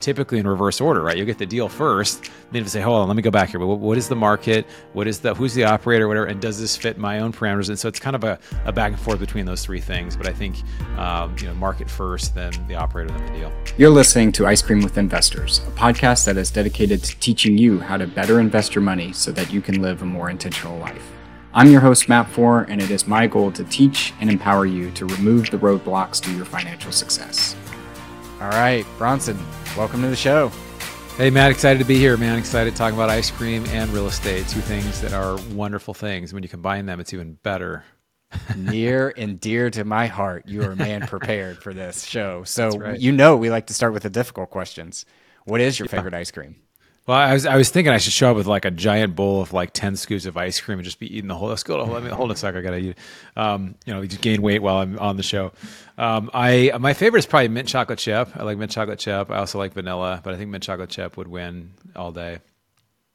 typically in reverse order, right? You'll get the deal first, then you say, hold on, let me go back here. But what is the market? What is the who's the operator, whatever, and does this fit my own parameters? And so it's kind of a, a back and forth between those three things. But I think um, you know, market first, then the operator, then the deal. You're listening to Ice Cream with Investors, a podcast that is dedicated to teaching you how to better invest your money so that you can live a more intentional life. I'm your host, Matt Four, and it is my goal to teach and empower you to remove the roadblocks to your financial success. All right, Bronson, welcome to the show. Hey, Matt, excited to be here, man. Excited to talk about ice cream and real estate, two things that are wonderful things. When you combine them, it's even better. Near and dear to my heart, you are a man prepared for this show. So, right. you know, we like to start with the difficult questions. What is your yeah. favorite ice cream? Well, I was I was thinking I should show up with like a giant bowl of like ten scoops of ice cream and just be eating the whole. Let's go. Hold, hold a sec. I gotta eat. Um, you know, just gain weight while I'm on the show. Um, I my favorite is probably mint chocolate chip. I like mint chocolate chip. I also like vanilla, but I think mint chocolate chip would win all day.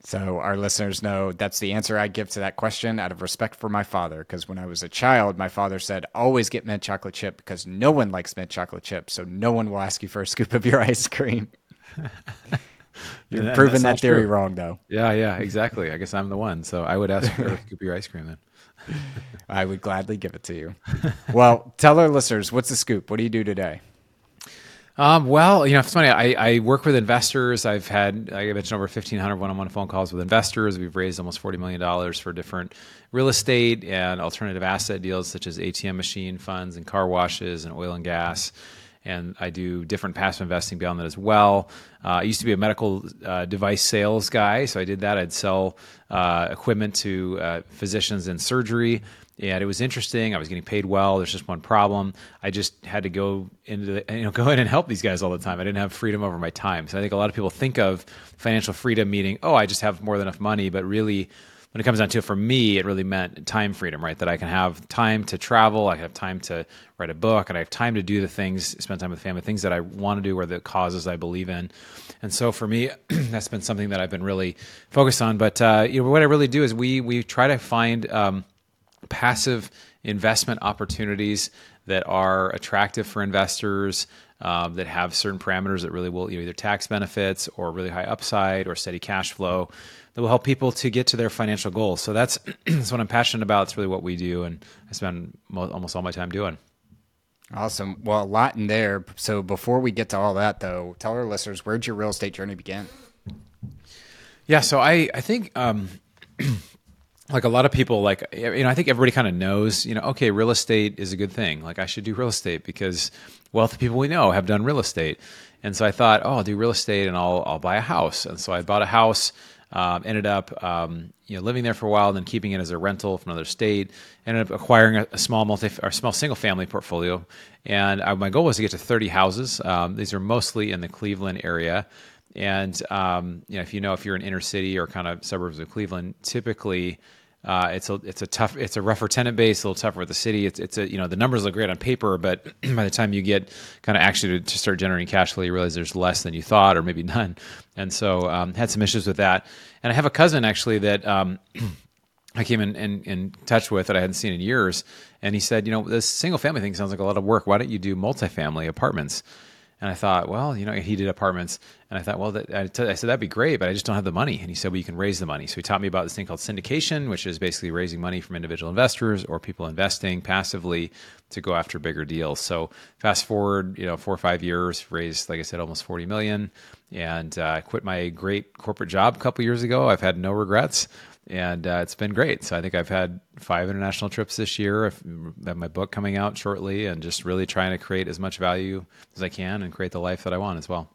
So our listeners know that's the answer I give to that question out of respect for my father. Because when I was a child, my father said, "Always get mint chocolate chip because no one likes mint chocolate chip, so no one will ask you for a scoop of your ice cream." You're and proving that theory true. wrong, though. Yeah, yeah, exactly. I guess I'm the one. So I would ask for a scoop of your ice cream then. I would gladly give it to you. Well, tell our listeners what's the scoop. What do you do today? Um, well, you know, it's funny. I, I, work with investors. I've had, I mentioned over 1,500 one-on-one phone calls with investors. We've raised almost $40 million for different real estate and alternative asset deals, such as ATM machine funds and car washes and oil and gas and I do different passive investing beyond that as well. Uh, I used to be a medical uh, device sales guy, so I did that. I'd sell uh, equipment to uh, physicians in surgery, and it was interesting. I was getting paid well. There's just one problem. I just had to go into the, you know go in and help these guys all the time. I didn't have freedom over my time. So I think a lot of people think of financial freedom meaning, oh, I just have more than enough money, but really when it comes down to it, for me, it really meant time freedom, right? That I can have time to travel, I have time to write a book, and I have time to do the things, spend time with family, things that I want to do or the causes I believe in. And so for me, that's been something that I've been really focused on. But uh, you know, what I really do is we we try to find um, passive investment opportunities that are attractive for investors. Um, that have certain parameters that really will you know, either tax benefits or really high upside or steady cash flow that will help people to get to their financial goals. So that's that's what I'm passionate about. It's really what we do, and I spend mo- almost all my time doing. Awesome. Well, a lot in there. So before we get to all that, though, tell our listeners where'd your real estate journey begin? Yeah. So I I think. Um, like a lot of people like you know i think everybody kind of knows you know okay real estate is a good thing. Like i should do real estate because wealthy people we know have done real estate. And so i thought oh i'll do real estate and i'll i'll buy a house. And so i bought a house um, ended up um, you know living there for a while, and then keeping it as a rental from another state. Ended up acquiring a, a small multi or small single family portfolio, and I, my goal was to get to 30 houses. Um, these are mostly in the Cleveland area, and um, you know if you know if you're in inner city or kind of suburbs of Cleveland, typically uh, it's a it's a tough it's a rougher tenant base, a little tougher with the city. It's it's a you know the numbers look great on paper, but by the time you get kind of actually to, to, start generating cash flow, you realize there's less than you thought, or maybe none. And so um, had some issues with that. And I have a cousin actually that. Um, I came in, in, in touch with that I hadn't seen in years, and he said, "You know, this single family thing sounds like a lot of work. Why don't you do multifamily apartments?" And I thought, well, you know, he did apartments. And I thought, well, that, I, t- I said, that'd be great, but I just don't have the money. And he said, well, you can raise the money. So he taught me about this thing called syndication, which is basically raising money from individual investors or people investing passively to go after bigger deals. So fast forward, you know, four or five years, raised, like I said, almost 40 million and uh, quit my great corporate job a couple years ago. I've had no regrets and uh, it's been great. So I think I've had five international trips this year. I have my book coming out shortly, and just really trying to create as much value as I can and create the life that I want as well.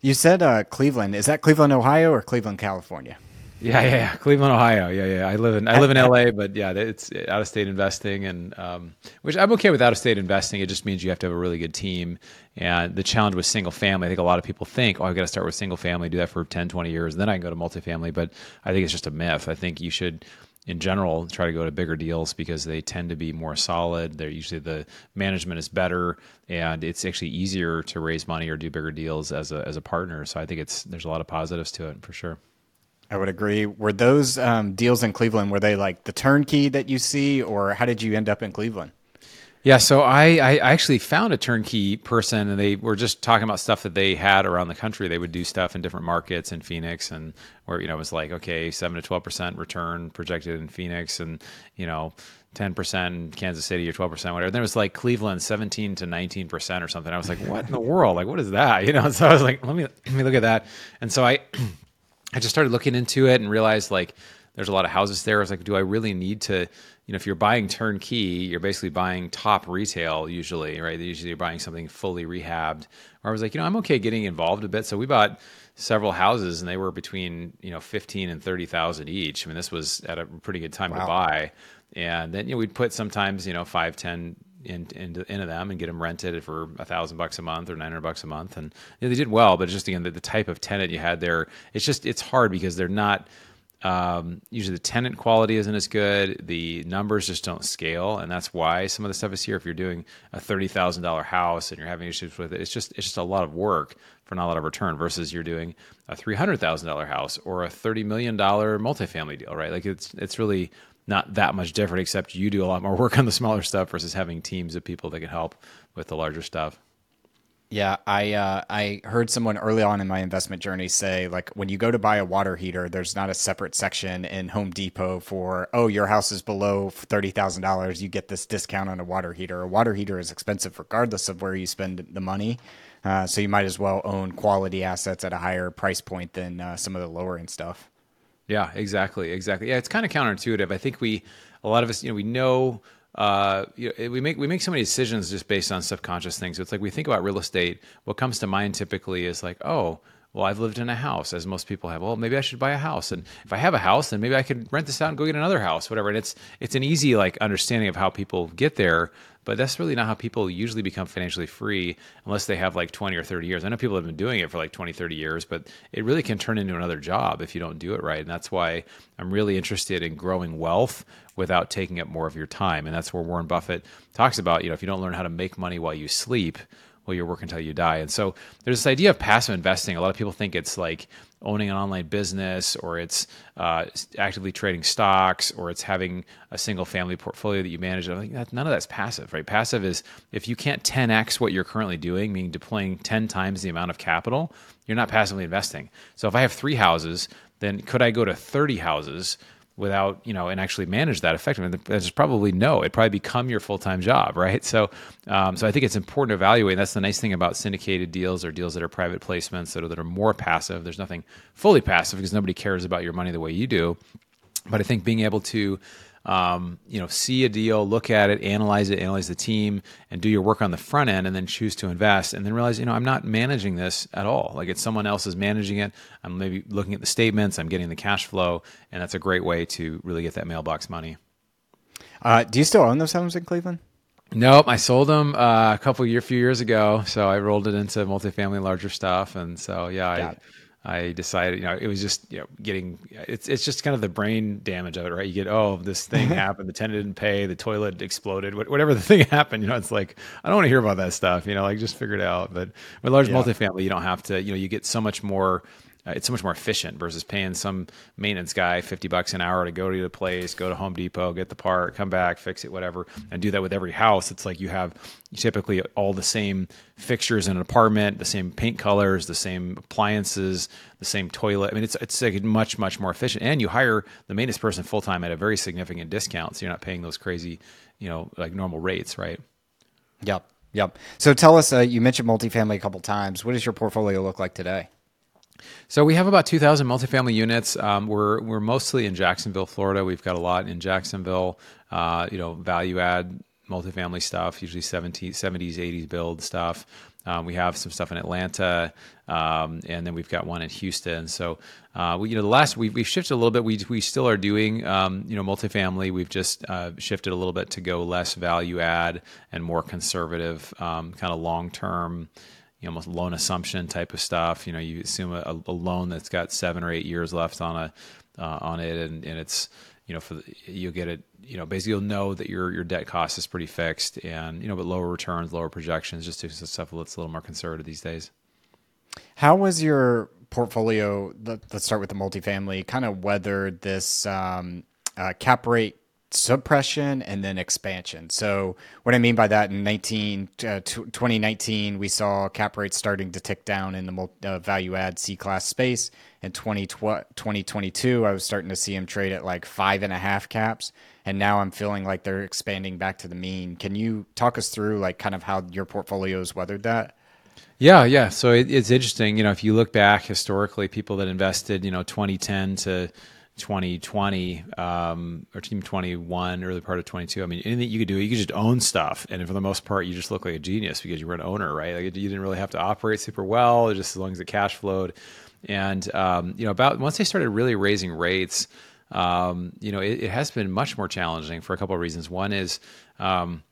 You said uh, Cleveland. Is that Cleveland, Ohio, or Cleveland, California? Yeah, yeah, yeah, Cleveland, Ohio. Yeah, yeah. I live in I live in LA, but yeah, it's out of state investing, and um, which I'm okay with out of state investing. It just means you have to have a really good team. And the challenge with single family, I think a lot of people think, oh, I've got to start with single family, do that for 10, 20 years, and then I can go to multifamily. But I think it's just a myth. I think you should in general try to go to bigger deals because they tend to be more solid they're usually the management is better and it's actually easier to raise money or do bigger deals as a as a partner so i think it's there's a lot of positives to it for sure I would agree. Were those um, deals in Cleveland? Were they like the turnkey that you see, or how did you end up in Cleveland? Yeah, so I, I actually found a turnkey person, and they were just talking about stuff that they had around the country. They would do stuff in different markets in Phoenix, and where you know it was like okay, seven to twelve percent return projected in Phoenix, and you know. 10% Kansas City or 12% whatever. And then it was like Cleveland 17 to 19% or something. I was like, what in the world? Like, what is that? You know? So I was like, let me, let me look at that. And so I, I just started looking into it and realized like there's a lot of houses there. I was like, do I really need to, you know, if you're buying turnkey, you're basically buying top retail usually, right? Usually you're buying something fully rehabbed. Or I was like, you know, I'm okay getting involved a bit. So we bought several houses and they were between, you know, 15 and 30,000 each. I mean, this was at a pretty good time wow. to buy. And then, you know, we'd put sometimes, you know, five, 10, in, into, into them and get them rented for a thousand bucks a month or 900 bucks a month. And you know, they did well, but just again, the, the type of tenant you had there, it's just, it's hard because they're not, um, usually the tenant quality isn't as good. The numbers just don't scale, and that's why some of the stuff is here. If you're doing a thirty thousand dollar house and you're having issues with it, it's just it's just a lot of work for not a lot of return. Versus you're doing a three hundred thousand dollar house or a thirty million dollar multifamily deal, right? Like it's it's really not that much different, except you do a lot more work on the smaller stuff versus having teams of people that can help with the larger stuff. Yeah, I uh, I heard someone early on in my investment journey say like when you go to buy a water heater, there's not a separate section in Home Depot for oh your house is below thirty thousand dollars, you get this discount on a water heater. A water heater is expensive regardless of where you spend the money, uh, so you might as well own quality assets at a higher price point than uh, some of the lower end stuff. Yeah, exactly, exactly. Yeah, it's kind of counterintuitive. I think we a lot of us you know we know uh, you know, we make we make so many decisions just based on subconscious things. It's like we think about real estate. What comes to mind typically is like, oh, well, I've lived in a house, as most people have. Well, maybe I should buy a house, and if I have a house, then maybe I could rent this out and go get another house, whatever. And it's it's an easy like understanding of how people get there, but that's really not how people usually become financially free unless they have like 20 or 30 years. I know people have been doing it for like 20, 30 years, but it really can turn into another job if you don't do it right. And that's why I'm really interested in growing wealth without taking up more of your time. And that's where Warren Buffett talks about, you know, if you don't learn how to make money while you sleep, well, you're working until you die. And so there's this idea of passive investing. A lot of people think it's like owning an online business or it's uh, actively trading stocks or it's having a single family portfolio that you manage. I that none of that's passive, right? Passive is if you can't 10x what you're currently doing, meaning deploying 10 times the amount of capital, you're not passively investing. So if I have three houses, then could I go to 30 houses without you know and actually manage that effectively there's probably no it'd probably become your full-time job right? So um, so i think it's important to evaluate and that's the nice thing about syndicated deals or deals that are private placements that are, that are more passive. There's nothing fully passive because nobody cares about your money the way you do. But i think being able to um, you know, see a deal, look at it, analyze it, analyze the team, and do your work on the front end, and then choose to invest, and then realize, you know, I'm not managing this at all. Like it's someone else is managing it. I'm maybe looking at the statements, I'm getting the cash flow, and that's a great way to really get that mailbox money. Uh, do you still own those homes in Cleveland? Nope, I sold them uh, a couple year, few years ago. So I rolled it into multifamily, larger stuff, and so yeah, I, I decided, you know, it was just, you know, getting, it's, it's just kind of the brain damage of it, right? You get, oh, this thing happened, the tenant didn't pay, the toilet exploded, whatever the thing happened, you know, it's like, I don't want to hear about that stuff, you know, like just figure it out. But with large yeah. multifamily, you don't have to, you know, you get so much more uh, it's so much more efficient versus paying some maintenance guy 50 bucks an hour to go to the place, go to Home Depot, get the part, come back, fix it, whatever, and do that with every house. It's like you have typically all the same fixtures in an apartment, the same paint colors, the same appliances, the same toilet. I mean, it's it's like much much more efficient, and you hire the maintenance person full time at a very significant discount, so you're not paying those crazy, you know, like normal rates, right? Yep. Yep. So tell us, uh, you mentioned multifamily a couple times. What does your portfolio look like today? So we have about 2,000 multifamily units. Um, we're we're mostly in Jacksonville, Florida. We've got a lot in Jacksonville. Uh, you know, value add multifamily stuff, usually 70s, 70s, 80s build stuff. Um, we have some stuff in Atlanta, um, and then we've got one in Houston. So, uh, we, you know, the last we, we've shifted a little bit. We we still are doing, um, you know, multifamily. We've just uh, shifted a little bit to go less value add and more conservative, um, kind of long term you almost loan assumption type of stuff. You know, you assume a, a loan that's got seven or eight years left on a uh, on it, and, and it's you know, for the, you'll get it. You know, basically you'll know that your your debt cost is pretty fixed, and you know, but lower returns, lower projections, just to stuff that's a little more conservative these days. How was your portfolio? Let's start with the multifamily. Kind of weathered this um, uh, cap rate suppression and then expansion. So, what I mean by that in 19, uh, 2019, we saw cap rates starting to tick down in the uh, value add C class space. In 20, 2022, I was starting to see them trade at like five and a half caps. And now I'm feeling like they're expanding back to the mean. Can you talk us through like kind of how your portfolio's weathered that? Yeah, yeah. So it, it's interesting. You know, if you look back historically, people that invested, you know, 2010 to 2020 um, or team 21 early part of 22 i mean anything you could do you could just own stuff. And for the most part you just look like a genius because you were an owner right? Like you didn't really have to operate super well just as long as it cash flowed. And um, you know about once they started really raising rates um, you know it, it, has been much more challenging for a couple of reasons. One is um,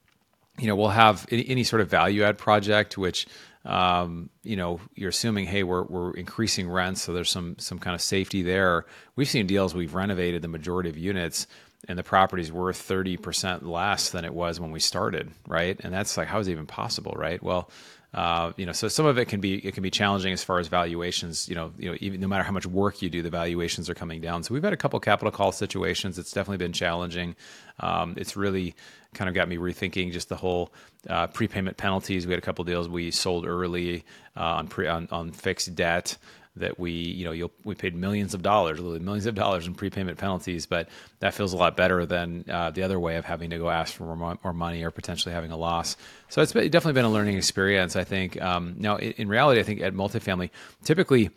you know we'll have any, any sort of value add project which um, you know, you're assuming, hey, we're, we're increasing rents, so there's some some kind of safety there. We've seen deals we've renovated the majority of units, and the property's worth 30% less than it was when we started, right? And that's like, how is it even possible, right? Well, uh, you know, so some of it can be it can be challenging as far as valuations. You know, you know, even no matter how much work you do, the valuations are coming down. So we've had a couple capital call situations. It's definitely been challenging. Um, it's really kind of got me rethinking just the whole uh, prepayment penalties. We had a couple deals we sold early uh, on pre on, on fixed debt that we, you know, we paid millions of dollars, literally millions of dollars in prepayment penalties, but that feels a lot better than uh, the other way of having to go ask for more, more, money or potentially having a loss. So it's definitely been a learning experience, I think. Um, now, in, in reality, I think at multifamily, typically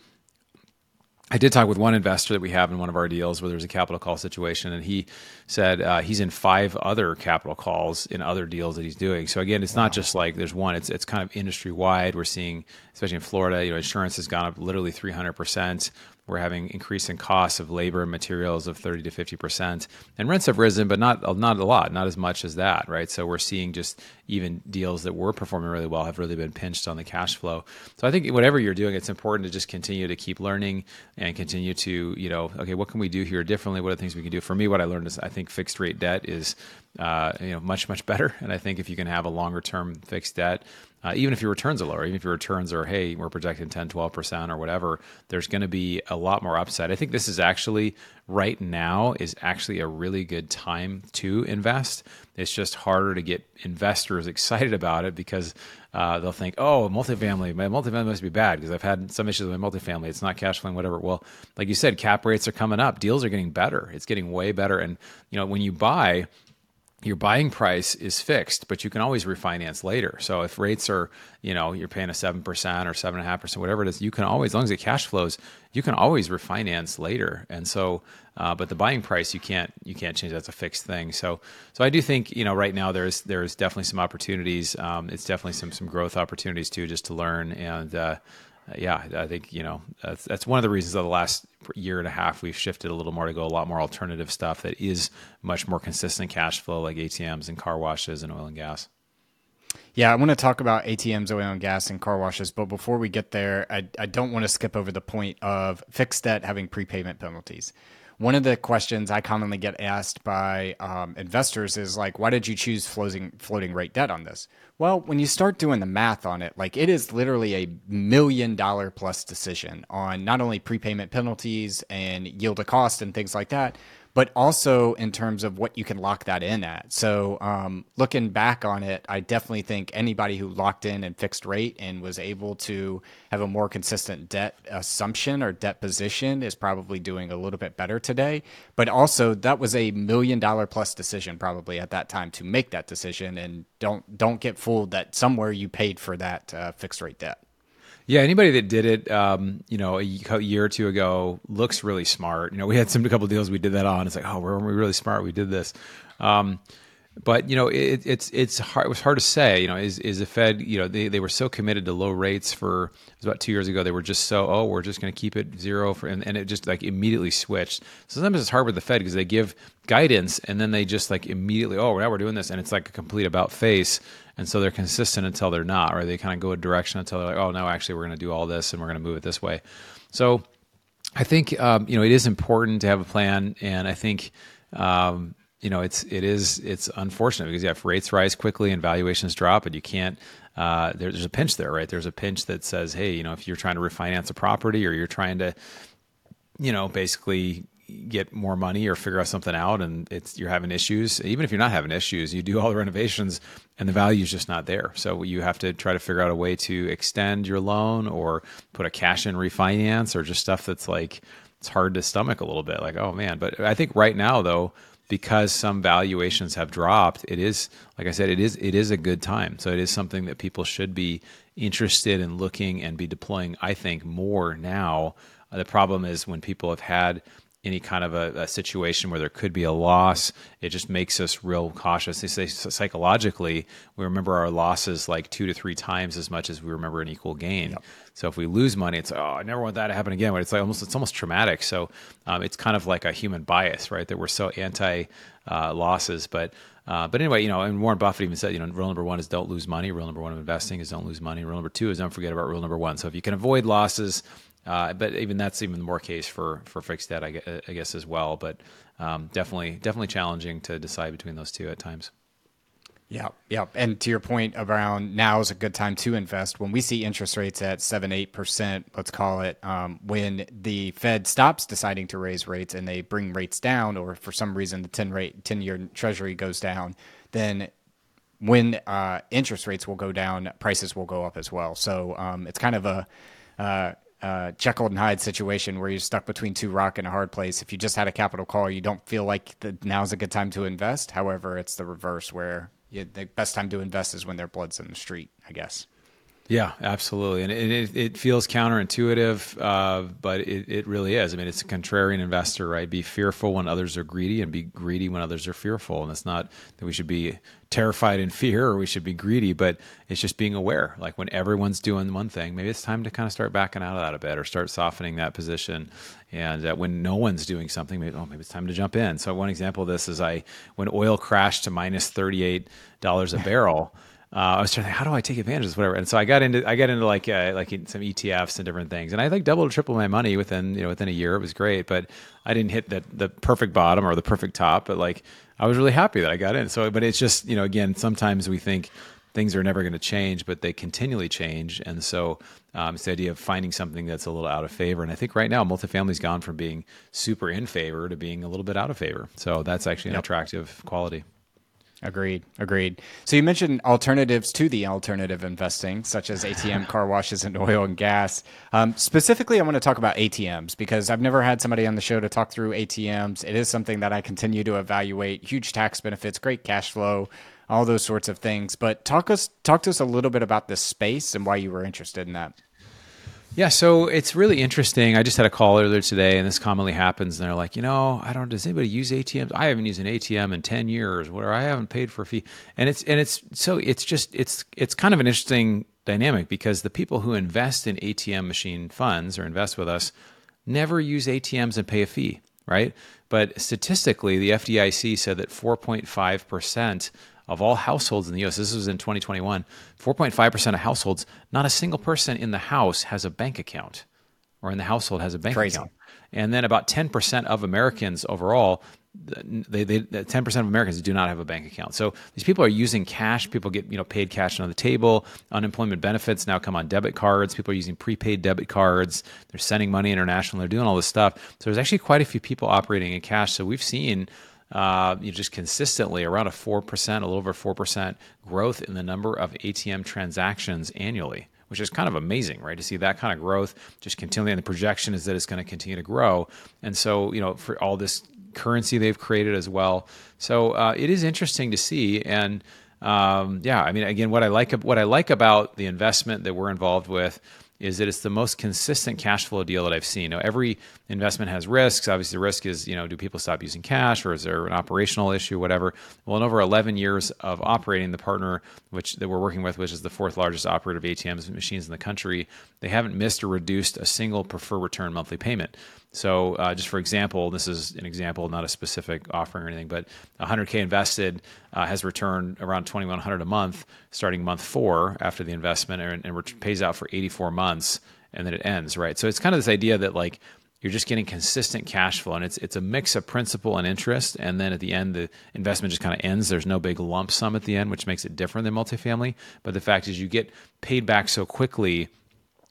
I did talk with one investor that we have in one of our deals where there's a capital call situation, and he said uh, he's in five other capital calls in other deals that he's doing. So again, it's wow. not just like there's one; it's it's kind of industry wide. We're seeing, especially in Florida, you know, insurance has gone up literally 300 percent we're having increasing costs of labor and materials of 30 to 50 percent, and rents have risen, but not not a lot, not as much as that, right? So we're seeing just even deals that were performing really well have really been pinched on the cash flow. So I think whatever you're doing, it's important to just continue to keep learning and continue to, you know, okay, what can we do here differently? What are the things we can do? For me, what I learned is I think fixed rate debt is, uh, you know, much much better, and I think if you can have a longer term fixed debt uh, even if your returns are lower, even if your returns are, hey, we're projecting 10, 12% or whatever, there's going to be a lot more upside. I think this is actually, right now, is actually a really good time to invest. It's just harder to get investors excited about it because uh, they'll think, oh, multifamily, my multifamily must be bad because I've had some issues with my multifamily. It's not cash flowing, whatever. Well, like you said, cap rates are coming up. Deals are getting better. It's getting way better. And, you know, when you buy, your buying price is fixed, but you can always refinance later. So if rates are, you know, you're paying a seven percent or seven and a half percent, whatever it is, you can always, as long as it cash flows, you can always refinance later. And so, uh, but the buying price you can't you can't change. That's a fixed thing. So, so I do think you know right now there's there's definitely some opportunities. Um, it's definitely some some growth opportunities too, just to learn and. Uh, yeah, I think you know that's, that's one of the reasons of the last year and a half we've shifted a little more to go a lot more alternative stuff that is much more consistent cash flow, like ATMs and car washes and oil and gas. Yeah, I want to talk about ATMs, oil and gas, and car washes. But before we get there, I, I don't want to skip over the point of fixed debt having prepayment penalties. One of the questions I commonly get asked by um, investors is like, why did you choose floating floating rate debt on this? Well, when you start doing the math on it, like it is literally a million dollar plus decision on not only prepayment penalties and yield to cost and things like that, but also in terms of what you can lock that in at. So, um, looking back on it, I definitely think anybody who locked in and fixed rate and was able to have a more consistent debt assumption or debt position is probably doing a little bit better today. But also, that was a million dollar plus decision probably at that time to make that decision, and don't don't get fooled that somewhere you paid for that uh, fixed rate debt. Yeah, anybody that did it, um, you know, a year or two ago looks really smart. You know, we had some a couple deals we did that on. It's like, oh, we're, we really smart. We did this. Um, but you know, it, it's it's hard. It was hard to say. You know, is is the Fed? You know, they, they were so committed to low rates for it was about two years ago. They were just so oh, we're just going to keep it zero for, and, and it just like immediately switched. So sometimes it's hard with the Fed because they give guidance and then they just like immediately oh now we're doing this and it's like a complete about face. And so they're consistent until they're not, or they kind of go a direction until they're like oh no, actually we're going to do all this and we're going to move it this way. So I think um, you know it is important to have a plan, and I think. Um, you know, it's it is it's unfortunate because if rates rise quickly and valuations drop, and you can't. Uh, there, there's a pinch there, right? There's a pinch that says, hey, you know, if you're trying to refinance a property or you're trying to, you know, basically get more money or figure out something out and it's you're having issues even if you're not having issues you do all the renovations and the value is just not there. So you have to try to figure out a way to extend your loan or put a cash in refinance or just stuff that's like it's hard to stomach a little bit like oh man. But i think right now though because some valuations have dropped it is like i said it is it is a good time. So it is something that people should be interested in looking and be deploying i think more now. The problem is when people have had any kind of a, a, situation where there could be a loss, it just makes us real cautious. They say psychologically, we remember our losses like two to three times as much as we remember an equal gain. Yep. So if we lose money, it's oh, I never want that to happen again. But it's like almost it's almost traumatic. So um, it's kind of like a human bias, right? That we're so anti uh, losses, but. Uh, but anyway, you know, and Warren Buffett even said, you know, rule number one is don't lose money. Rule number one of investing is don't lose money. Rule number two is don't forget about rule number one. So if you can avoid losses, uh, but even that's even more case for for fixed debt, I guess, I guess as well. But um, definitely definitely challenging to decide between those two at times. Yeah, yeah. And to your point around now is a good time to invest. When we see interest rates at seven, eight percent, let's call it, um, when the Fed stops deciding to raise rates and they bring rates down, or for some reason the ten rate, ten year Treasury goes down, then when uh, interest rates will go down, prices will go up as well. So um, it's kind of a uh, uh, Jekyll and Hyde situation where you're stuck between two rock and a hard place. If you just had a capital call, you don't feel like the, now's a good time to invest. However, it's the reverse where you, the best time to invest is when their blood's in the street, I guess. Yeah, absolutely, and it it, it feels counterintuitive, uh, but it, it really is. I mean, it's a contrarian investor, right? Be fearful when others are greedy, and be greedy when others are fearful. And it's not that we should be terrified in fear or we should be greedy, but it's just being aware. Like when everyone's doing one thing, maybe it's time to kind of start backing out of that a bit, or start softening that position. And uh, when no one's doing something, maybe oh, maybe it's time to jump in. So one example of this is I when oil crashed to minus thirty eight dollars a barrel uh, I was trying to think, how do I take advantage of this, whatever. And so I got into, I got into like, uh, like some ETFs and different things. And I like doubled or tripled my money within, you know, within a year. It was great, but I didn't hit the, the perfect bottom or the perfect top, but like, I was really happy that I got in. So, but it's just, you know, again, sometimes we think things are never going to change, but they continually change. And so um, it's the idea of finding something that's a little out of favor. And I think right now, multifamily's gone from being super in favor to being a little bit out of favor. So that's actually an yep. attractive quality. Agreed. Agreed. So you mentioned alternatives to the alternative investing, such as ATM, car washes, and oil and gas. Um, specifically, I want to talk about ATMs because I've never had somebody on the show to talk through ATMs. It is something that I continue to evaluate. Huge tax benefits, great cash flow, all those sorts of things. But talk us talk to us a little bit about this space and why you were interested in that. Yeah, so it's really interesting. I just had a call earlier today, and this commonly happens. And they're like, you know, I don't. Does anybody use ATMs? I haven't used an ATM in ten years. Where I haven't paid for a fee, and it's and it's so it's just it's it's kind of an interesting dynamic because the people who invest in ATM machine funds or invest with us never use ATMs and pay a fee, right? But statistically, the FDIC said that 4.5 percent of all households in the US, this was in 2021, 4.5% of households, not a single person in the house has a bank account or in the household has a bank Crazy. account. And then about 10% of Americans overall, they, they, 10% of Americans do not have a bank account. So these people are using cash. People get, you know, paid cash on the table. Unemployment benefits now come on debit cards. People are using prepaid debit cards. They're sending money international. They're doing all this stuff. So there's actually quite a few people operating in cash. So we've seen uh, you know, just consistently around a 4%, a little over 4% growth in the number of ATM transactions annually, which is kind of amazing, right? To see that kind of growth just continually. And the projection is that it's going to continue to grow. And so, you know, for all this currency they've created as well. So uh, it is interesting to see. And um, yeah, I mean, again, what I like what I like about the investment that we're involved with is that it's the most consistent cash flow deal that I've seen. Now, every investment has risks. Obviously, the risk is, you know, do people stop using cash or is there an operational issue, whatever? Well, in over 11 years of operating, the partner which that we're working with, which is the fourth largest operator of ATMs machines in the country, they haven't missed or reduced a single preferred return monthly payment. So, uh, just for example, this is an example, not a specific offering or anything, but 100k invested uh, has returned around 2100 a month starting month four after the investment, and, and pays out for 84 months, and then it ends. Right. So it's kind of this idea that like you're just getting consistent cash flow, and it's it's a mix of principal and interest, and then at the end the investment just kind of ends. There's no big lump sum at the end, which makes it different than multifamily. But the fact is, you get paid back so quickly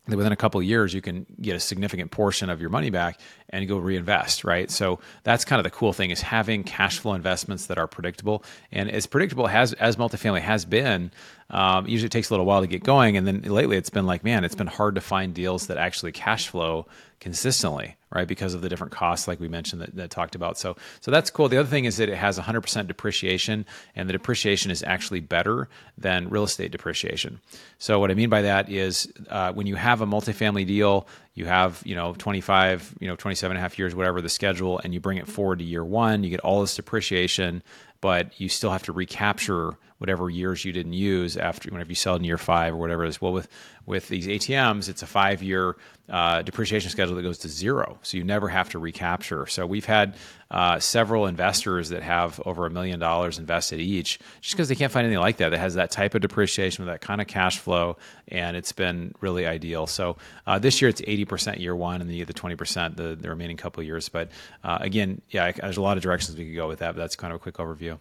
that within a couple of years you can get a significant portion of your money back and go reinvest right? So that's kind of the cool thing is having cash flow investments that are predictable. And as predictable as as multifamily has been um, usually it takes a little while to get going. And then lately it's been like man it's been hard to find deals that actually cash flow consistently right because of the different costs like we mentioned that, that, talked about. So so that's cool. The other thing is that it has 100% depreciation and the depreciation is actually better than real estate depreciation. So what i mean by that is uh, when you have a multifamily deal you have you know 25 you know 27 and a half years whatever the schedule and you bring it forward to year one you get all this depreciation but you still have to recapture whatever years you didn't use after whenever you sell in year five or whatever it is. Well, with with these ATMs, it's a five year uh, depreciation schedule that goes to zero, so you never have to recapture. So we've had uh, several investors that have over a million dollars invested each, just because they can't find anything like that that has that type of depreciation with that kind of cash flow, and it's been really ideal. So uh, this year it's eighty percent year one, and then the the twenty percent the, the remaining couple years. But uh, again, yeah, there's a lot of directions we could go with that, but that's kind of a quick overview.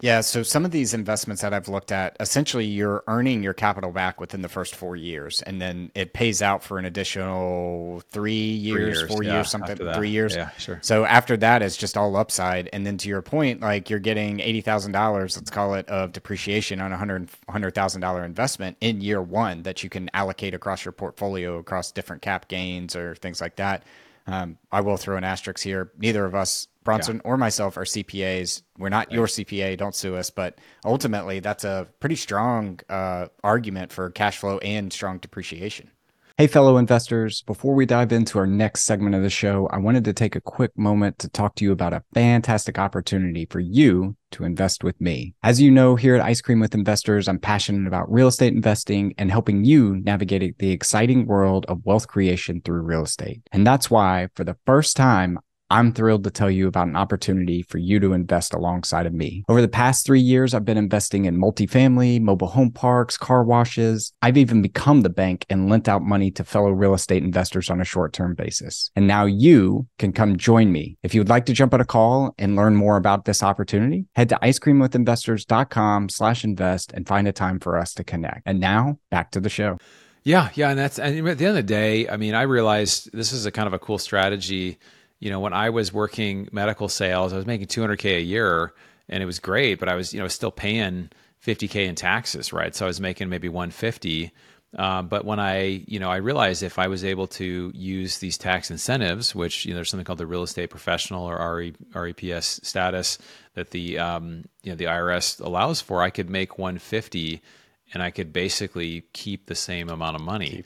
Yeah, so some of these investments that I've looked at, essentially you're earning your capital back within the first four years, and then it pays out for an additional three years, three years four yeah, years, something, three years. Yeah, sure. So after that, it's just all upside. And then to your point, like you're getting eighty thousand dollars, let's call it, of depreciation on a hundred hundred thousand dollar investment in year one that you can allocate across your portfolio across different cap gains or things like that. Um, I will throw an asterisk here. Neither of us, Bronson yeah. or myself, are CPAs. We're not right. your CPA. Don't sue us. But ultimately, that's a pretty strong uh, argument for cash flow and strong depreciation. Hey, fellow investors, before we dive into our next segment of the show, I wanted to take a quick moment to talk to you about a fantastic opportunity for you to invest with me. As you know, here at Ice Cream with Investors, I'm passionate about real estate investing and helping you navigate the exciting world of wealth creation through real estate. And that's why, for the first time, I'm thrilled to tell you about an opportunity for you to invest alongside of me. Over the past three years, I've been investing in multifamily, mobile home parks, car washes. I've even become the bank and lent out money to fellow real estate investors on a short term basis. And now you can come join me. If you would like to jump on a call and learn more about this opportunity, head to icecreamwithinvestors.com slash invest and find a time for us to connect. And now back to the show. Yeah, yeah, and that's and at the end of the day, I mean, I realized this is a kind of a cool strategy you know, when I was working medical sales, I was making 200K a year and it was great, but I was, you know, still paying 50K in taxes, right? So I was making maybe 150. Um, but when I, you know, I realized if I was able to use these tax incentives, which you know, there's something called the real estate professional or RE, REPS status that the, um, you know, the IRS allows for, I could make 150 and I could basically keep the same amount of money.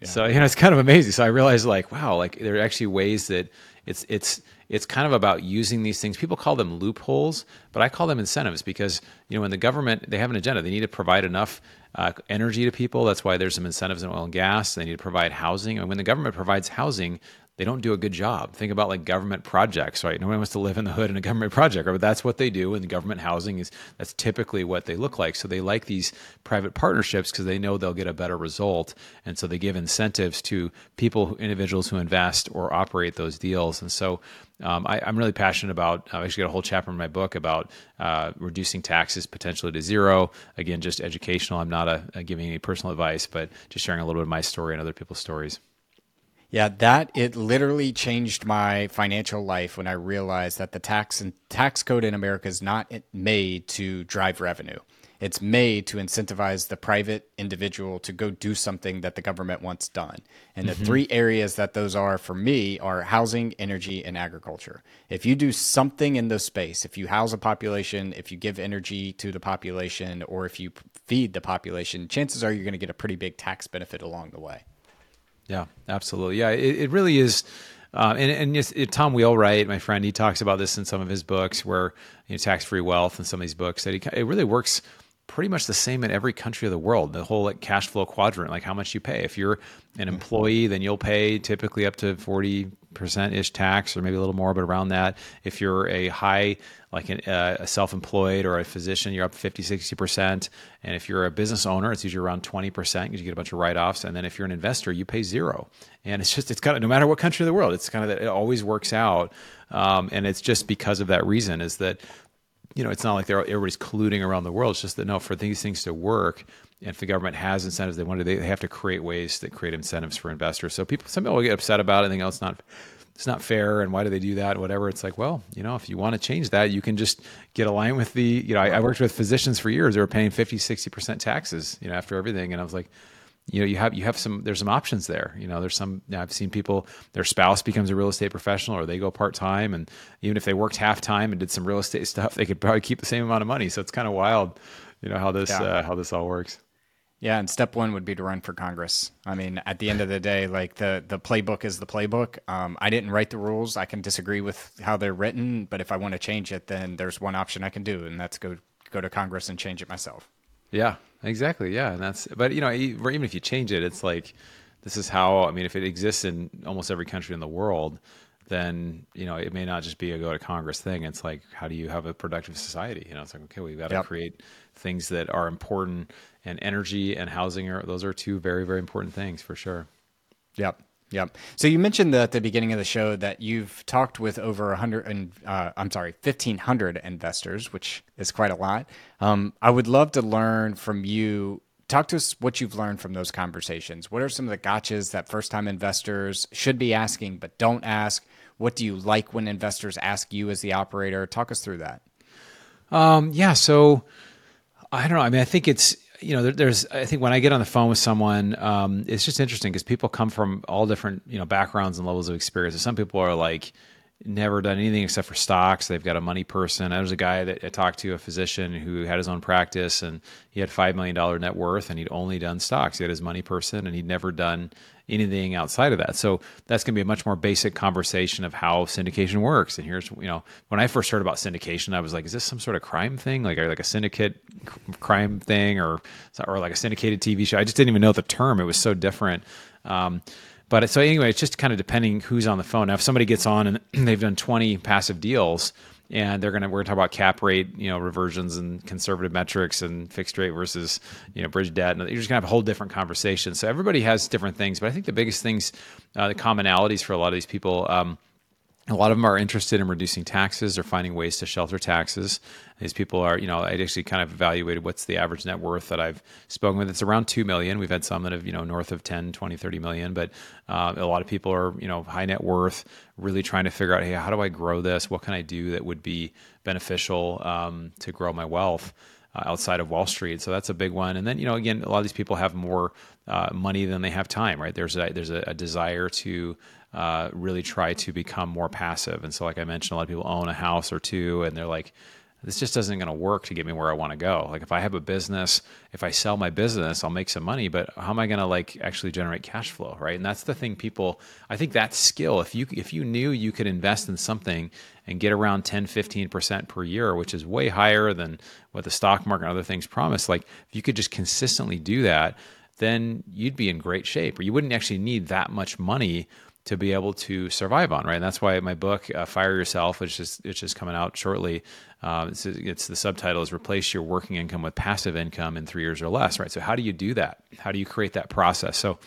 Yeah. So you know, it's kind of amazing. So I realized, like, wow, like there are actually ways that it's it's it's kind of about using these things. People call them loopholes, but I call them incentives because you know when the government they have an agenda, they need to provide enough uh, energy to people. That's why there's some incentives in oil and gas. They need to provide housing, and when the government provides housing, they don't do a good job. Think about like government projects, right? Nobody wants to live in the hood in a government project, right? but that's what they do. And government housing is that's typically what they look like. So they like these private partnerships because they know they'll get a better result, and so they give incentives to people, individuals who invest or operate those deals. And so um, I, am really passionate about. I've actually got a whole chapter in my book about uh, reducing taxes potentially to zero. Again, just educational. I'm not a, a giving any personal advice, but just sharing a little bit of my story and other people's stories. Yeah, that it literally changed my financial life when I realized that the tax and tax code in America is not made to drive revenue. It's made to incentivize the private individual to go do something that the government wants done. And the mm-hmm. three areas that those are for me are housing, energy, and agriculture. If you do something in those space, if you house a population, if you give energy to the population, or if you feed the population, chances are you're going to get a pretty big tax benefit along the way. Yeah, absolutely. Yeah, it, it really is. Um, and and it, Tom Wheelwright, my friend, he talks about this in some of his books, where you know, tax free wealth and some of these books that he, it really works pretty much the same in every country of the world. The whole like cash flow quadrant, like how much you pay. If you're an employee, then you'll pay typically up to forty percent ish tax, or maybe a little more, but around that. If you're a high like an, uh, a self-employed or a physician, you're up 50, 60%. And if you're a business owner, it's usually around 20% because you get a bunch of write-offs. And then if you're an investor, you pay zero. And it's just, it's kind of, no matter what country of the world, it's kind of that it always works out. Um, and it's just because of that reason is that you know, it's not like they're everybody's colluding around the world. It's just that no, for these things to work, and if the government has incentives they want to, they have to create ways that create incentives for investors. So people, some people get upset about it and think, oh, it's not, it's not fair, and why do they do that? Whatever. It's like, well, you know, if you want to change that, you can just get aligned with the, you know, I, I worked with physicians for years. They were paying 50, 60 percent taxes, you know, after everything, and I was like you know you have you have some there's some options there you know there's some you know, i've seen people their spouse becomes a real estate professional or they go part-time and even if they worked half-time and did some real estate stuff they could probably keep the same amount of money so it's kind of wild you know how this yeah. uh, how this all works yeah, and step one would be to run for Congress. I mean, at the end of the day, like the the playbook is the playbook. Um, I didn't write the rules. I can disagree with how they're written, but if I want to change it, then there's one option I can do, and that's go go to Congress and change it myself. Yeah, exactly. Yeah, and that's but you know even if you change it, it's like this is how I mean if it exists in almost every country in the world, then you know it may not just be a go to Congress thing. It's like how do you have a productive society? You know, it's like okay, we've got to yep. create things that are important, and energy and housing are those are two very very important things for sure. Yep. Yep. So you mentioned at the beginning of the show that you've talked with over 100 and uh, I'm sorry, 1500 investors, which is quite a lot. Um, I would love to learn from you. Talk to us what you've learned from those conversations. What are some of the gotchas that first time investors should be asking but don't ask? What do you like when investors ask you as the operator? Talk us through that. Um, yeah. So I don't know. I mean, I think it's you know, there, there's, I think when I get on the phone with someone, um, it's just interesting because people come from all different, you know, backgrounds and levels of experience. Some people are like, never done anything except for stocks. They've got a money person. There was a guy that I talked to, a physician who had his own practice and he had $5 million net worth and he'd only done stocks. He had his money person and he'd never done anything outside of that. So that's going to be a much more basic conversation of how syndication works. And here's, you know, when I first heard about syndication, I was like, is this some sort of crime thing? Like, like a syndicate crime thing or, or like a syndicated TV show? I just didn't even know the term. It was so different. Um, but so anyway, it's just kind of depending who's on the phone. Now, if somebody gets on and they've done 20 passive deals, and they're gonna we're gonna talk about cap rate, you know, reversions and conservative metrics and fixed rate versus you know bridge debt, and you're just gonna have a whole different conversation. So everybody has different things, but I think the biggest things, uh, the commonalities for a lot of these people. Um, a lot of them are interested in reducing taxes or finding ways to shelter taxes. These people are, you know, I actually kind of evaluated what's the average net worth that I've spoken with. It's around 2 million. We've had some that have, you know, north of 10, 20, 30 million, but uh, a lot of people are, you know, high net worth, really trying to figure out, hey, how do I grow this? What can I do that would be beneficial um, to grow my wealth? Uh, outside of Wall Street. So that's a big one. And then, you know, again, a lot of these people have more uh, money than they have time, right? There's a, there's a, a desire to uh, really try to become more passive. And so, like I mentioned, a lot of people own a house or two, and they're like, this just isn't going to work to get me where I want to go. Like if I have a business, if I sell my business, I'll make some money, but how am I going to like actually generate cash flow, right? And that's the thing people I think that skill. If you if you knew you could invest in something and get around 10, 15% per year, which is way higher than what the stock market and other things promise, like if you could just consistently do that, then you'd be in great shape or you wouldn't actually need that much money to be able to survive on, right? And that's why my book, uh, Fire Yourself, which is it's just coming out shortly. Uh, it's, it's, the subtitle is replace your working income with passive income in three years or less, right? So how do you do that? How do you create that process? So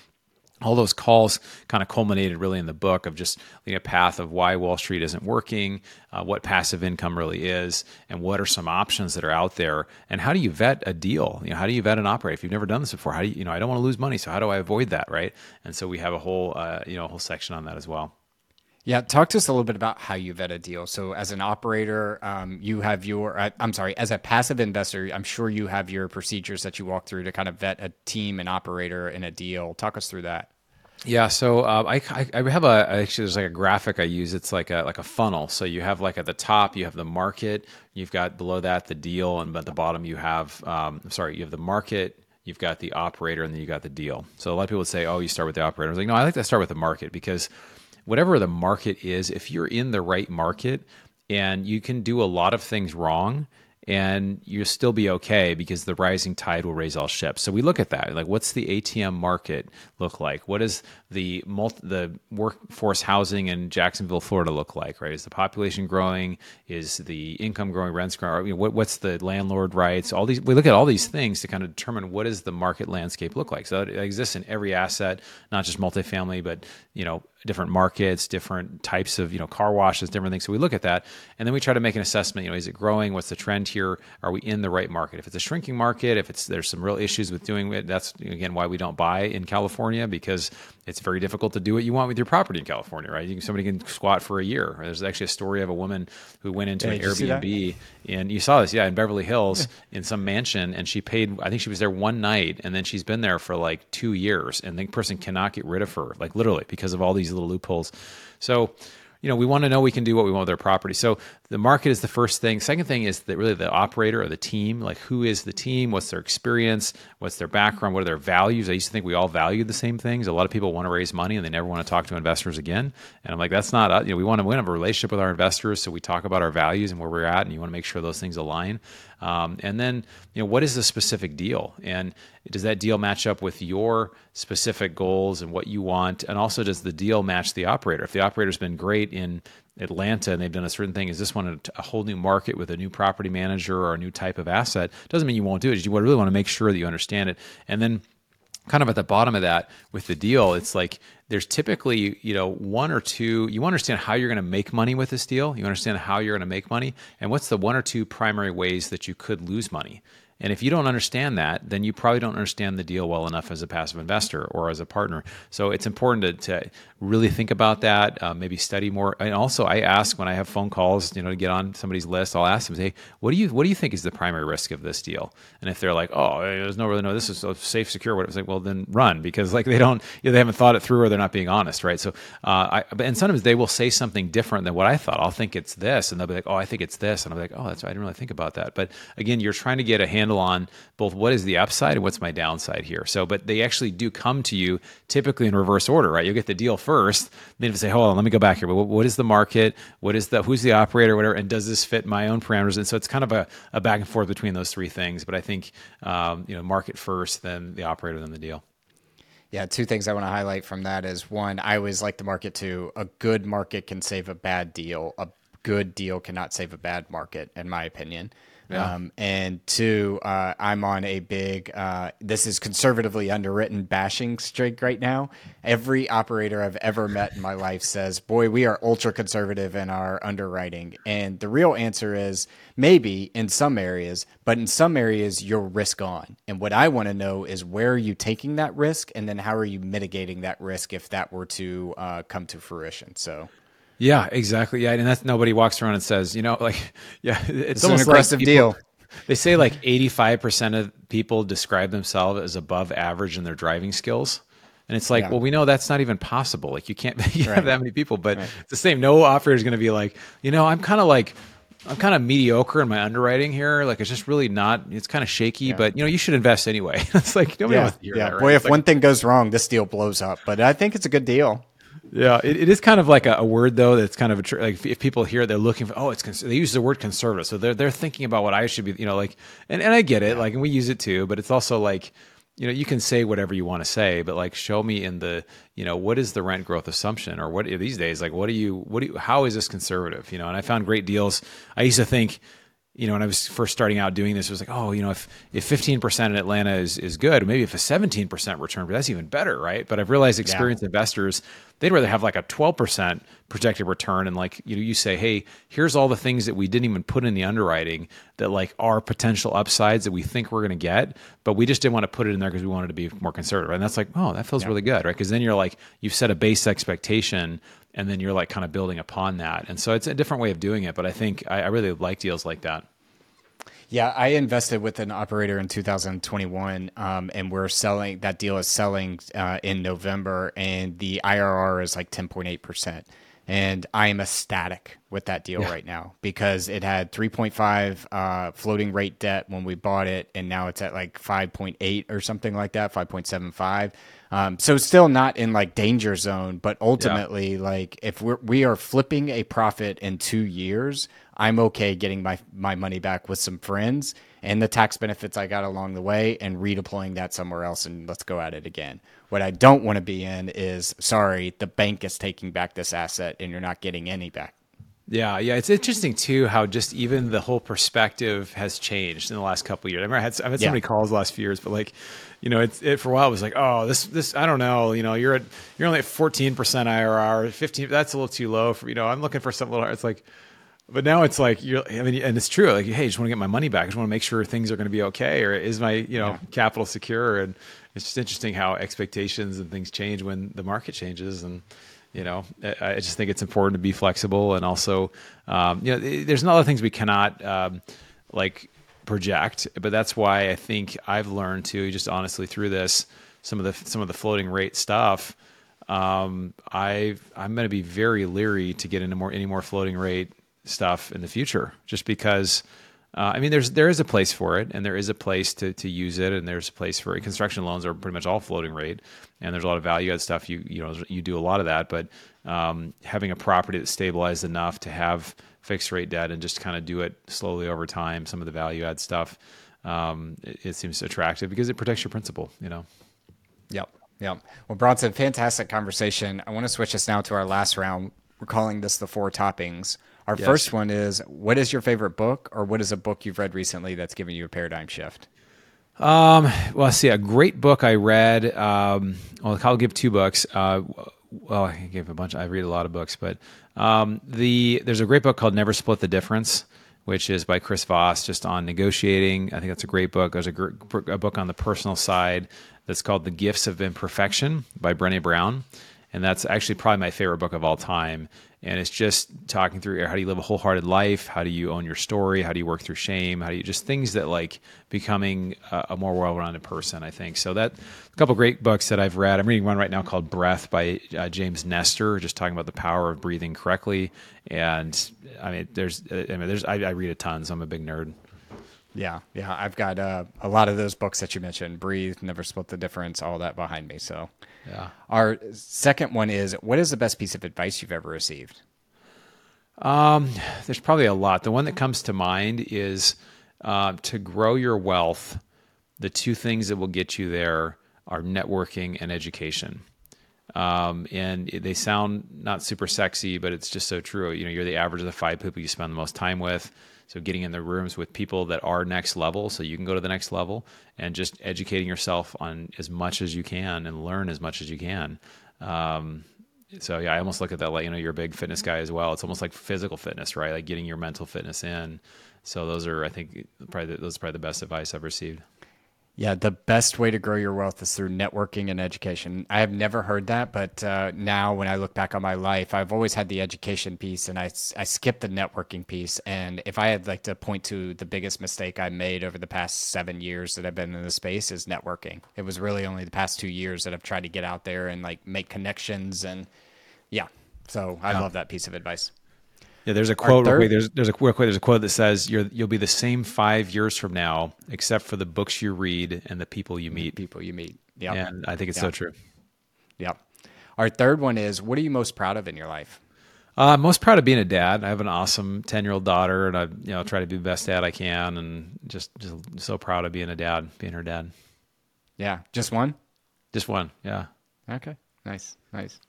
all those calls kind of culminated really in the book of just leading a path of why Wall Street isn't working, uh, what passive income really is, and what are some options that are out there, and how do you vet a deal? You know, how do you vet an operator? If you've never done this before, how do you, you know, I don't want to lose money, so how do I avoid that, right? And so we have a whole, uh, you know, a whole section on that as well. Yeah, talk to us a little bit about how you vet a deal. So, as an operator, um, you have your, uh, I'm sorry, as a passive investor, I'm sure you have your procedures that you walk through to kind of vet a team and operator in a deal. Talk us through that. Yeah, so uh, I, I have a actually there's like a graphic I use. It's like a like a funnel. So you have like at the top you have the market, you've got below that the deal, and at the bottom you have um, sorry you have the market, you've got the operator, and then you got the deal. So a lot of people would say, oh, you start with the operator. I was like, no, I like to start with the market because whatever the market is, if you're in the right market and you can do a lot of things wrong and you'll still be okay because the rising tide will raise all ships. So we look at that, like what's the ATM market look like? What does the multi, the workforce housing in Jacksonville, Florida look like? Right? Is the population growing? Is the income growing? Rents growing? You know, what, what's the landlord rights? All these we look at all these things to kind of determine what does the market landscape look like. So it exists in every asset, not just multifamily, but you know different markets, different types of you know car washes, different things. So we look at that, and then we try to make an assessment. You know, is it growing? What's the trend here? Are we in the right market? If it's a shrinking market, if it's there's some real issues with doing it, that's again why we don't buy in California because it's very difficult to do what you want with your property in California, right? You, somebody can squat for a year. There's actually a story of a woman who went into Yeah, an did you see that? Airbnb, and you saw this, yeah, in Beverly Hills in some mansion, and she paid. I think she was there one night, and then she's been there for like two years, and the person cannot get rid of her, like literally because of all these little loopholes. So. You know, we want to know we can do what we want with our property. So the market is the first thing. Second thing is that really the operator or the team, like who is the team, what's their experience, what's their background, what are their values. I used to think we all valued the same things. A lot of people want to raise money and they never want to talk to investors again. And I'm like, that's not, you know, we want to, have a relationship with our investors. So we talk about our values and where we're at, and you want to make sure those things align. Um, and then, you know, what is the specific deal? And does that deal match up with your specific goals and what you want? And also, does the deal match the operator? If the operator's been great in Atlanta and they've done a certain thing, is this one a, a whole new market with a new property manager or a new type of asset? Doesn't mean you won't do it. You really want to make sure that you understand it. And then, kind of at the bottom of that with the deal, it's like there's typically, you know, one or two, you understand how you're going to make money with this deal. You understand how you're going to make money and what's the one or two primary ways that you could lose money. And if you don't understand that, then you probably don't understand the deal well enough as a passive investor or as a partner. So it's important to, to really think about that, uh, maybe study more. And also, I ask when I have phone calls, you know, to get on somebody's list, I'll ask them, hey, what do you what do you think is the primary risk of this deal? And if they're like, oh, there's no really no, this is so safe, secure. What it's like, well, then run because like they don't, you know, they haven't thought it through or they're not being honest, right? So, uh, I and sometimes they will say something different than what I thought. I'll think it's this, and they'll be like, oh, I think it's this, and I'm like, oh, that's right. I didn't really think about that. But again, you're trying to get a handle on both what is the upside and what's my downside here. So, but they actually do come to you typically in reverse order, right? You get the deal first, then you say, hold on, let me go back here. But what, what is the market? What is the who's the operator, whatever, and does this fit my own parameters? And so it's kind of a, a back and forth between those three things. But I think um, you know, market first, then the operator, then the deal. Yeah, two things I want to highlight from that is one, I always like the market too. A good market can save a bad deal. A good deal cannot save a bad market, in my opinion. Yeah. Um, and two, uh, I'm on a big, uh, this is conservatively underwritten bashing streak right now. Every operator I've ever met in my life says, boy, we are ultra conservative in our underwriting. And the real answer is maybe in some areas, but in some areas, you're risk on. And what I want to know is where are you taking that risk? And then how are you mitigating that risk if that were to uh, come to fruition? So. Yeah, exactly. Yeah, and that's nobody walks around and says, you know, like, yeah, it's, It's an aggressive like people- deal. They say like eighty-five percent of people describe themselves as above average in their driving skills, and it's like, Yeah. well, we know that's not even possible. Like, you can't you have that many people, but it's the same. No operator is going to be like, you know, I'm kind of like. I'm kind of mediocre in my underwriting here. Like it's just really not. It's kind of shaky, but you know you should invest anyway. it's like nobody Yeah, wants to hear yeah. that. Right? Boy, It's if like- one thing goes wrong, this deal blows up. But I think it's a good deal. Yeah, it, it is kind of like a, a word though. That's kind of a tr- like if, if people hear, it, they're looking for. Oh, it's cons- they use the word conservative, so they're they're thinking about what I should be. You know, like and and I get it. Like and we use it too, but it's also like you know you can say whatever you want to say, but like show me in the you know what is the rent growth assumption or what these days like what do you what do you how is this conservative? You know, and I found great deals. I used to think you know, when I was first starting out doing this, it was like, oh, you know, if if fifteen percent in Atlanta is is good, maybe if a seventeen percent return, but that's even better, right? But I've realized experienced investors, they'd rather have like a twelve percent projected return, and like you know, you say, hey, here's all the things that we didn't even put in the underwriting that like are potential upsides that we think we're going to get, but we just didn't want to put it in there because we wanted to be more conservative, and that's like, oh, that feels really good, right? Because then you're like, you've set a base expectation. And then you're like kind of building upon that, and so it's a different way of doing it. But I think I, I really like deals like that. Yeah, I invested with an operator in 2021, um, and we're selling. That deal is selling uh, in November, and the IRR is like 10.8 percent. And I am ecstatic with that deal right now because it had 3.5 uh, floating rate debt when we bought it, and now it's at like 5.8 or something like that, 5.75. Um, so still not in like danger zone, but ultimately, like if we're we are flipping a profit in two years, I'm okay getting my my money back with some friends and the tax benefits I got along the way and redeploying that somewhere else and let's go at it again. What I don't want to be in is sorry, the bank is taking back this asset and you're not getting any back. Yeah, yeah, it's interesting too how just even the whole perspective has changed in the last couple of years. I remember I had I've had so Yeah. many calls the last few years, but like, you know, it's it for a while it was like, oh, this this I don't know, you know, you're at you're only at fourteen percent IRR, fifteen. That's a little too low for you know. I'm looking for something a little. It's like, but now it's like you're. I mean, and it's true. Like, hey, I just want to get my money back. I just want to make sure things are going to be okay, or is my you know capital secure? And it's just interesting how expectations and things change when the market changes and you know I, just think it's important to be flexible and also um, you know there's a lot of things we cannot um, like project but that's why i think i've learned to just honestly through this some of the some of the floating rate stuff um, i i'm going to be very leery to get into more any more floating rate stuff in the future just because uh, I mean, there's there is a place for it, and there is a place to to use it, and there's a place for it. Construction loans are pretty much all floating rate, and there's a lot of value add stuff. You you know you do a lot of that, but um, having a property that's stabilized enough to have fixed rate debt and just kind of do it slowly over time, some of the value add stuff, um, it, it seems attractive because it protects your principal. You know. Yep. Yep. Well, Bronson, fantastic conversation. I want to switch us now to our last round. We're calling this the four toppings. Our Yes. first one is what is your favorite book, or what is a book you've read recently that's given you a paradigm shift? Um, well, see, a great book I read. Um, well, I'll give two books. Uh, well, I gave a bunch. I read a lot of books, but um, the there's a great book called Never Split the Difference, which is by Chris Voss, just on negotiating. I think that's a great book. There's a, gr- a book on the personal side that's called The Gifts of Imperfection by Brené Brown, and that's actually probably my favorite book of all time. And it's just talking through how do you live a wholehearted life? How do you own your story? How do you work through shame? How do you just things that like becoming a, a more well-rounded person? I think so. That a couple great books that I've read. I'm reading one right now called Breath by uh, James Nestor, just talking about the power of breathing correctly. And I mean, there's I mean, there's I, I read a ton, so I'm a big nerd. Yeah, yeah, I've got uh, a lot of those books that you mentioned: "Breathe," "Never Split the Difference," all that behind me. So, Yeah. our second one is what is the best piece of advice you've ever received? There's probably a lot. The one that comes to mind is uh, to grow your wealth. The two things that will get you there are networking and education. Um, and they sound not super sexy, but it's just so true. You know, you're the average of the five people you spend the most time with. So getting in the rooms with people that are next level, so you can go to the next level, and just educating yourself on as much as you can and learn as much as you can. Um, so yeah, I almost look at that like you know you're a big fitness guy as well. It's almost like physical fitness, right? Like getting your mental fitness in. So those are, I think, probably those are probably the best advice I've received. Yeah, the best way to grow your wealth is through networking and education. I have never heard that, but uh, now when I look back on my life, I've always had the education piece and I, I skipped the networking piece. And if I had like to point to the biggest mistake I made over the past seven years that I've been in the space is networking. It was really only the past two years that I've tried to get out there and like make connections and yeah. So I love that piece of advice. Yeah, there's a quote. Real third- quick, there's there's a real quick. There's a quote that says you're you'll be the same five years from now, except for the books you read and the people you meet. People you meet. Yeah. And I think it's Yeah. so true. Yep. Our third one is what are you most proud of in your life? Uh, I'm most proud of being a dad. I have an awesome ten year old daughter, and I you know try to be the best dad I can, and just just so proud of being a dad, being her dad. Yeah. Just one? Just one, yeah. Okay. Nice. Nice.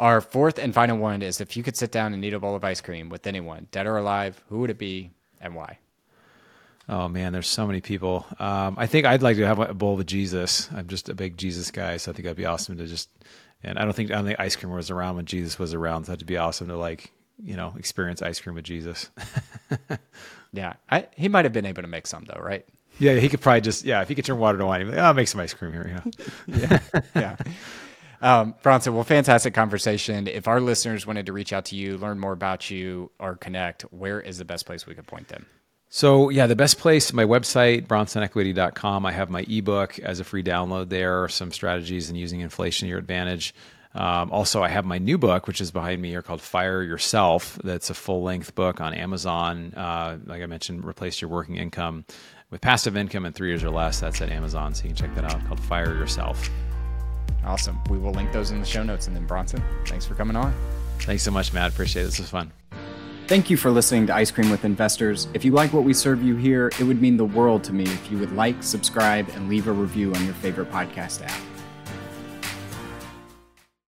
Our fourth and final one is if you could sit down and eat a bowl of ice cream with anyone, dead or alive, who would it be and why? Oh man, there's so many people. Um, I think I'd like to have a bowl with Jesus. I'm just a big Jesus guy, so I think that'd be awesome to just. And I don't think I don't think ice cream was around when Jesus was around, so that'd be awesome to like you know experience ice cream with Jesus. Yeah. I, he might have been able to make some though, right? yeah, he could probably just yeah, if he could turn water to wine, he'd be like, oh, I'll make some ice cream here. Yeah. yeah. Um, Bronson, well, fantastic conversation. If our listeners wanted to reach out to you, learn more about you, or connect, where is the best place we could point them? So yeah, the best place, my website, bronsonequity.com. I have my ebook as a free download there, some strategies in using inflation to your advantage. Um, also, I have my new book, which is behind me here called Fire Yourself. That's a full length book on Amazon. Uh, like I mentioned, replace your working income with passive income in three years or less. That's at Amazon. So you can check that out called Fire Yourself. Awesome. We will link those in the show notes. And then, Bronson, thanks for coming on. Thanks so much, Matt. Appreciate it. This was fun. Thank you for listening to Ice Cream with Investors. If you like what we serve you here, it would mean the world to me if you would like, subscribe, and leave a review on your favorite podcast app.